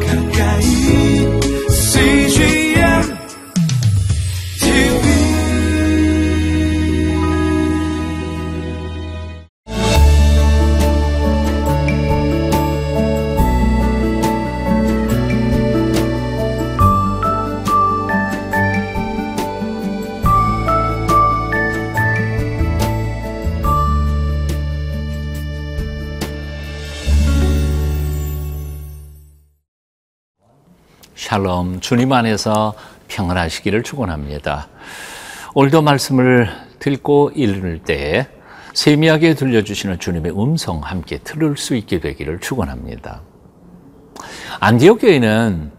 가까 샬롬 주님 안에서 평안하시기를 축원합니다. 오늘도 말씀을 듣고 읽을 때 세미하게 들려주시는 주님의 음성 함께 들을 수 있게 되기를 축원합니다. 안디옥 교회는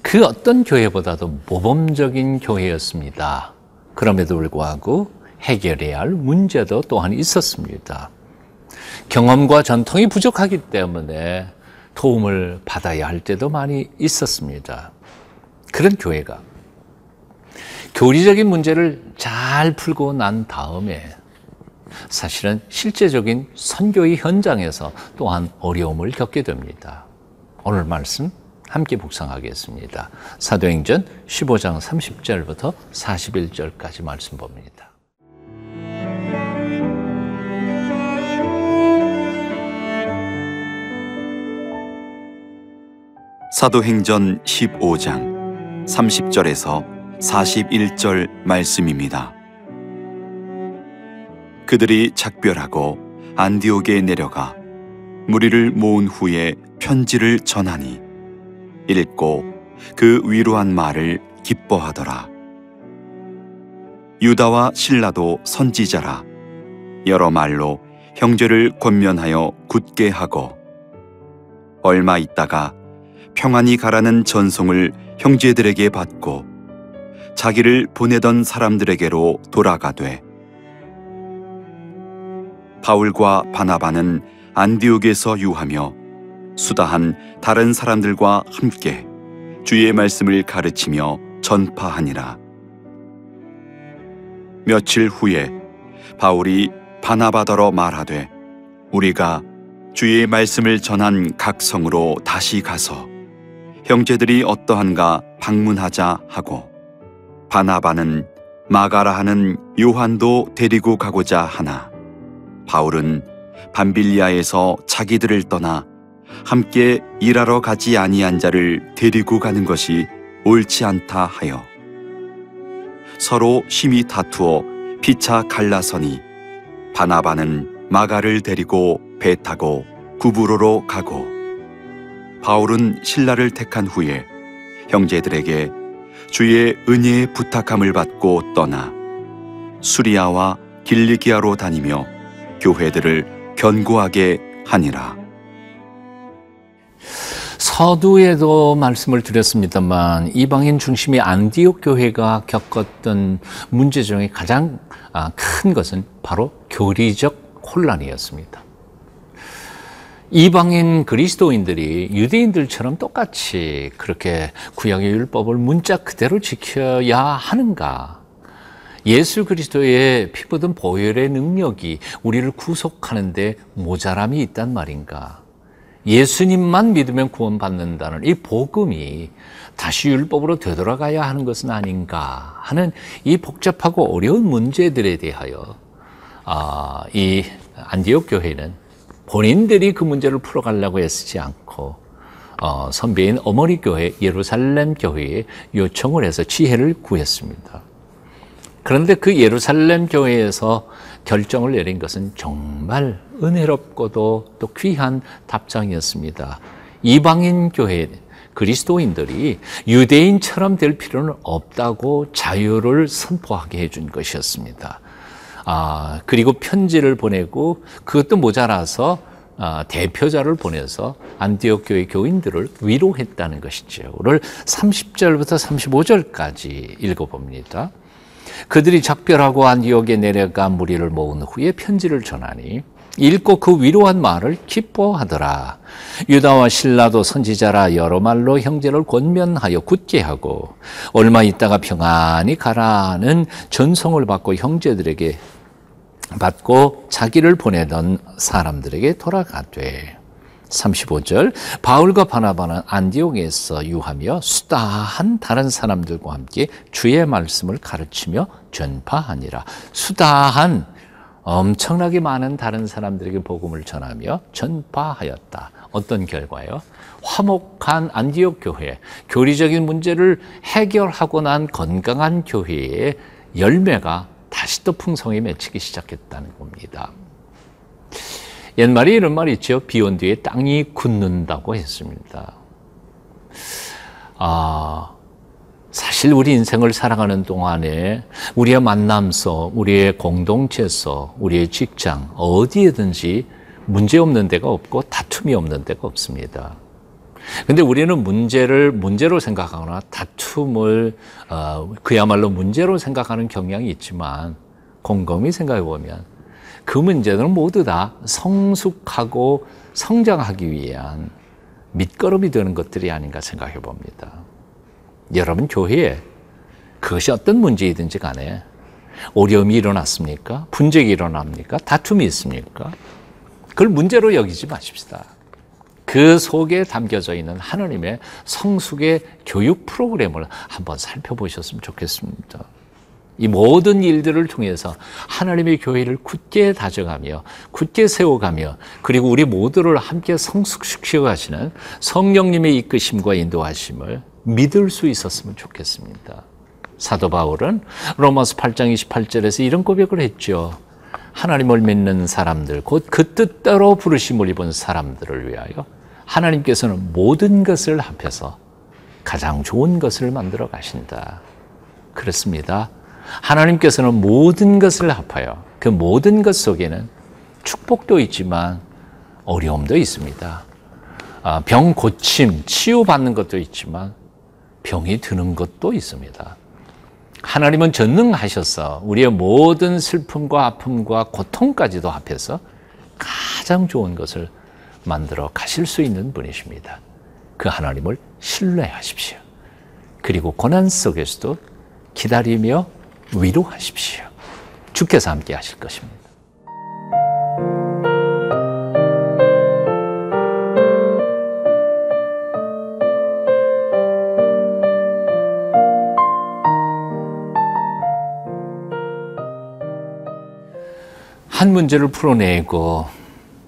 그 어떤 교회보다도 모범적인 교회였습니다. 그럼에도 불구하고 해결해야 할 문제도 또한 있었습니다. 경험과 전통이 부족하기 때문에 도움을 받아야 할 때도 많이 있었습니다. 그런 교회가 교리적인 문제를 잘 풀고 난 다음에 사실은 실제적인 선교의 현장에서 또한 어려움을 겪게 됩니다. 오늘 말씀 함께 묵상하겠습니다. 사도행전 15장 30절부터 41절까지 말씀 봅니다. 사도행전 15장 30절에서 41절 말씀입니다. 그들이 작별하고 안디옥에 내려가 무리를 모은 후에 편지를 전하니 읽고 그 위로한 말을 기뻐하더라. 유다와 신라도 선지자라 여러 말로 형제를 권면하여 굳게 하고 얼마 있다가 평안히 가라는 전송을 형제들에게 받고 자기를 보내던 사람들에게로 돌아가되 바울과 바나바는 안디옥에서 유하며 수다한 다른 사람들과 함께 주의 말씀을 가르치며 전파하니라. 며칠 후에 바울이 바나바더러 말하되 우리가 주의 말씀을 전한 각 성으로 다시 가서 형제들이 어떠한가 방문하자 하고 바나바는 마가라 하는 요한도 데리고 가고자 하나 바울은 밤빌리아에서 자기들을 떠나 함께 일하러 가지 아니한 자를 데리고 가는 것이 옳지 않다 하여 서로 심히 다투어 피차 갈라서니 바나바는 마가를 데리고 배 타고 구부로로 가고 바울은 신라를 택한 후에 형제들에게 주의 은혜의 부탁함을 받고 떠나 수리아와 길리기아로 다니며 교회들을 견고하게 하니라. 서두에도 말씀을 드렸습니다만 이방인 중심의 안디옥 교회가 겪었던 문제 중에 가장 아, 큰 것은 바로 교리적 혼란이었습니다. 이방인 그리스도인들이 유대인들처럼 똑같이 그렇게 구약의 율법을 문자 그대로 지켜야 하는가? 예수 그리스도의 피 묻은 보혈의 능력이 우리를 구속하는데 모자람이 있단 말인가? 예수님만 믿으면 구원받는다는 이 복음이 다시 율법으로 되돌아가야 하는 것은 아닌가 하는 이 복잡하고 어려운 문제들에 대하여 아, 이 안디옥 교회는 본인들이 그 문제를 풀어가려고 애쓰지 않고 어, 선배인 어머니 교회 예루살렘 교회에 요청을 해서 지혜를 구했습니다. 그런데 그 예루살렘 교회에서 결정을 내린 것은 정말 은혜롭고도 또 귀한 답장이었습니다. 이방인 교회 그리스도인들이 유대인처럼 될 필요는 없다고 자유를 선포하게 해준 것이었습니다. 아, 그리고 편지를 보내고 그것도 모자라서 아, 대표자를 보내서 안디옥 교회 교인들을 위로했다는 것이죠. 오늘 30절부터 35절까지 읽어봅니다. 그들이 작별하고 안디옥에 내려가 무리를 모은 후에 편지를 전하니 읽고 그 위로한 말을 기뻐하더라. 유다와 신라도 선지자라 여러 말로 형제를 권면하여 굳게 하고 얼마 있다가 평안히 가라는 전송을 받고 형제들에게 받고 자기를 보내던 사람들에게 돌아가되 35절 바울과 바나바는 안디옥에서 유하며 수다한 다른 사람들과 함께 주의 말씀을 가르치며 전파하니라. 수다한 엄청나게 많은 다른 사람들에게 복음을 전하며 전파하였다. 어떤 결과요? 화목한 안디옥 교회, 교리적인 문제를 해결하고 난 건강한 교회의 열매가 다시 또 풍성히 맺히기 시작했다는 겁니다. 옛말에 이런 말이 있죠. 비온 뒤에 땅이 굳는다고 했습니다. 아, 사실 우리 인생을 살아가는 동안에 우리의 만남서, 우리의 공동체서, 우리의 직장, 어디에든지 문제 없는 데가 없고 다툼이 없는 데가 없습니다. 근데 우리는 문제를 문제로 생각하거나 다툼을 어, 그야말로 문제로 생각하는 경향이 있지만 곰곰이 생각해 보면 그 문제는 모두 다 성숙하고 성장하기 위한 밑거름이 되는 것들이 아닌가 생각해 봅니다. 여러분 교회에 그것이 어떤 문제이든지 간에 어려움이 일어났습니까? 분쟁이 일어납니까? 다툼이 있습니까? 그걸 문제로 여기지 마십시다. 그 속에 담겨져 있는 하나님의 성숙의 교육 프로그램을 한번 살펴보셨으면 좋겠습니다. 이 모든 일들을 통해서 하나님의 교회를 굳게 다져가며 굳게 세워가며 그리고 우리 모두를 함께 성숙시켜 가시는 성령님의 이끄심과 인도하심을 믿을 수 있었으면 좋겠습니다. 사도 바울은 로마서 8장 28절에서 이런 고백을 했죠. 하나님을 믿는 사람들, 곧 그 뜻대로 부르심을 입은 사람들을 위하여 하나님께서는 모든 것을 합해서 가장 좋은 것을 만들어 가신다. 그렇습니다. 하나님께서는 모든 것을 합하여 그 모든 것 속에는 축복도 있지만 어려움도 있습니다. 아, 병 고침, 치유받는 것도 있지만 병이 드는 것도 있습니다. 하나님은 전능하셔서 우리의 모든 슬픔과 아픔과 고통까지도 합해서 가장 좋은 것을 만들어 가실 수 있는 분이십니다. 그 하나님을 신뢰하십시오. 그리고 고난 속에서도 기다리며 위로하십시오. 주께서 함께 하실 것입니다. 한 문제를 풀어내고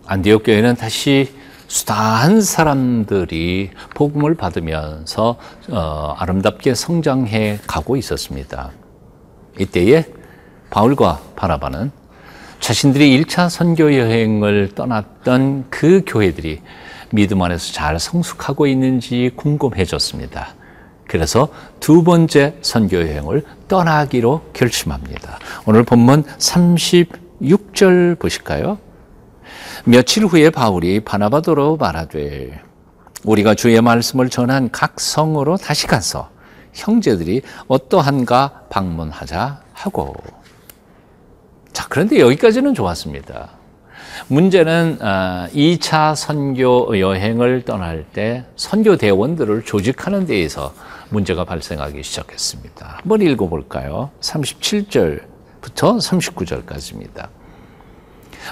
안디옥 교회는 다시 수다한 사람들이 복음을 받으면서 어, 아름답게 성장해 가고 있었습니다. 이때에 바울과 바나바는 자신들이 1차 선교 여행을 떠났던 그 교회들이 믿음 안에서 잘 성숙하고 있는지 궁금해졌습니다. 그래서 두 번째 선교 여행을 떠나기로 결심합니다. 오늘 본문 36절 보실까요? 며칠 후에 바울이 바나바도로 말하되 우리가 주의 말씀을 전한 각 성으로 다시 가서 형제들이 어떠한가 방문하자 하고 자 그런데 여기까지는 좋았습니다. 문제는 2차 아, 선교 여행을 떠날 때 선교 대원들을 조직하는 데에서 문제가 발생하기 시작했습니다. 한번 읽어볼까요? 37절 부터 39절까지입니다.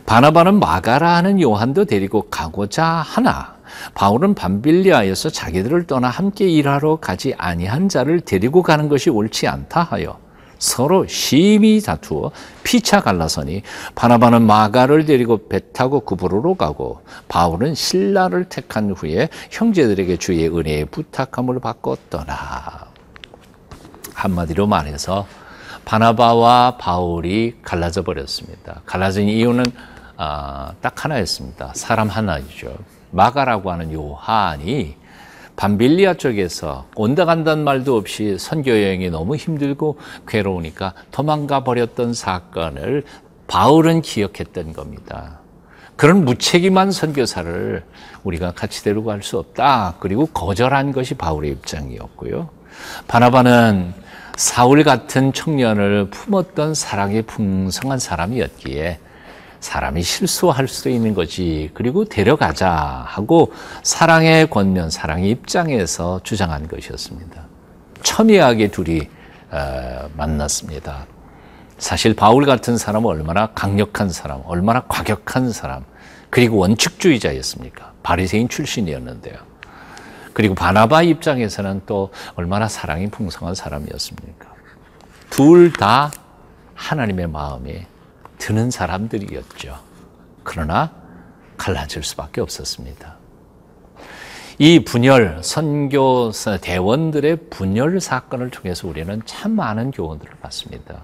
바나바는 마가라 하는 요한도 데리고 가고자 하나 바울은 밤빌리아에서 자기들을 떠나 함께 일하러 가지 아니한 자를 데리고 가는 것이 옳지 않다 하여 서로 심히 다투어 피차 갈라서니 바나바는 마가를 데리고 배 타고 구브로로 가고 바울은 신라를 택한 후에 형제들에게 주의 은혜의 부탁함을 받고 떠나 한마디로 말해서 바나바와 바울이 갈라져 버렸습니다. 갈라진 이유는 아, 딱 하나였습니다. 사람 하나이죠. 마가라고 하는 요한이 밤빌리아 쪽에서 온다 간다는 말도 없이 선교 여행이 너무 힘들고 괴로우니까 도망가 버렸던 사건을 바울은 기억했던 겁니다. 그런 무책임한 선교사를 우리가 같이 데리고 갈 수 없다. 그리고 거절한 것이 바울의 입장이었고요. 바나바는 사울 같은 청년을 품었던 사랑의 풍성한 사람이었기에 사람이 실수할 수도 있는 거지. 그리고 데려가자 하고 사랑의 권면, 사랑의 입장에서 주장한 것이었습니다. 첨예하게 둘이 어, 만났습니다. 사실 바울 같은 사람은 얼마나 강력한 사람, 얼마나 과격한 사람, 그리고 원칙주의자였습니까? 바리새인 출신이었는데요. 그리고 바나바 입장에서는 또 얼마나 사랑이 풍성한 사람이었습니까? 둘 다 하나님의 마음에 드는 사람들이었죠. 그러나 갈라질 수밖에 없었습니다. 이 분열, 선교 대원들의 분열 사건을 통해서 우리는 참 많은 교훈들을 받습니다.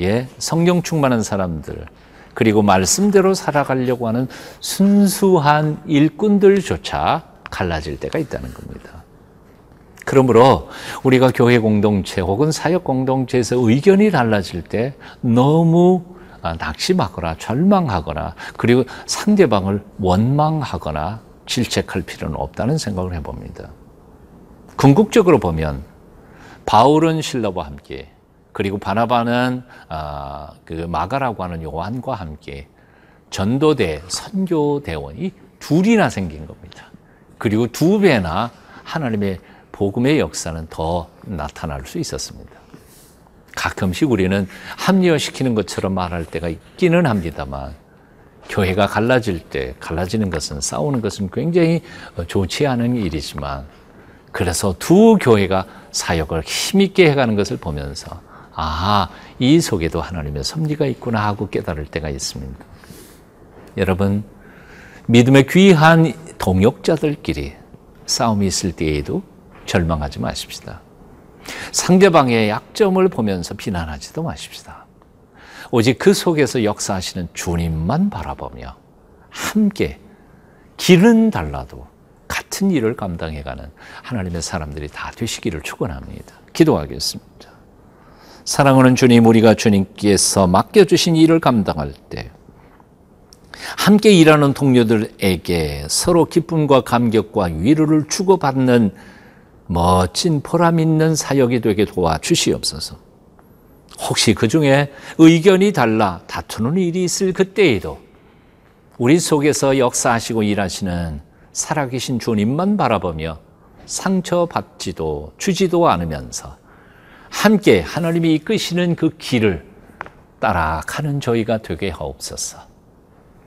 예, 성령 충만한 사람들, 그리고 말씀대로 살아가려고 하는 순수한 일꾼들조차 갈라질 때가 있다는 겁니다. 그러므로 우리가 교회 공동체 혹은 사역 공동체에서 의견이 달라질 때 너무 아, 낙심하거나 절망하거나 그리고 상대방을 원망하거나 질책할 필요는 없다는 생각을 해봅니다. 궁극적으로 보면 바울은 신라와 함께 그리고 바나바는 아, 그 마가라고 하는 요한과 함께 전도대 선교대원이 둘이나 생긴 겁니다. 그리고 두 배나 하나님의 복음의 역사는 더 나타날 수 있었습니다. 가끔씩 우리는 합리화시키는 것처럼 말할 때가 있기는 합니다만 교회가 갈라질 때 갈라지는 것은 싸우는 것은 굉장히 좋지 않은 일이지만 그래서 두 교회가 사역을 힘있게 해가는 것을 보면서 아, 이 속에도 하나님의 섭리가 있구나 하고 깨달을 때가 있습니다. 여러분, 믿음의 귀한 동역자들끼리 싸움이 있을 때에도 절망하지 마십시다. 상대방의 약점을 보면서 비난하지도 마십시다. 오직 그 속에서 역사하시는 주님만 바라보며 함께 길은 달라도 같은 일을 감당해가는 하나님의 사람들이 다 되시기를 축원합니다. 기도하겠습니다. 사랑하는 주님, 우리가 주님께서 맡겨주신 일을 감당할 때 함께 일하는 동료들에게 서로 기쁨과 감격과 위로를 주고받는 멋진 보람 있는 사역이 되게 도와 주시옵소서. 혹시 그 중에 의견이 달라 다투는 일이 있을 그때에도 우리 속에서 역사하시고 일하시는 살아계신 주님만 바라보며 상처받지도 주지도 않으면서 함께 하나님이 이끄시는 그 길을 따라가는 저희가 되게 하옵소서.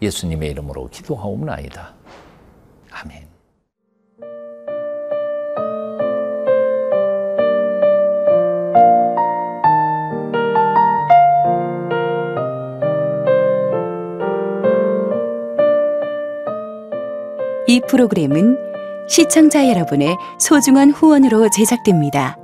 예수님의 이름으로 기도하옵나이다. 아멘. 이 프로그램은 시청자 여러분의 소중한 후원으로 제작됩니다.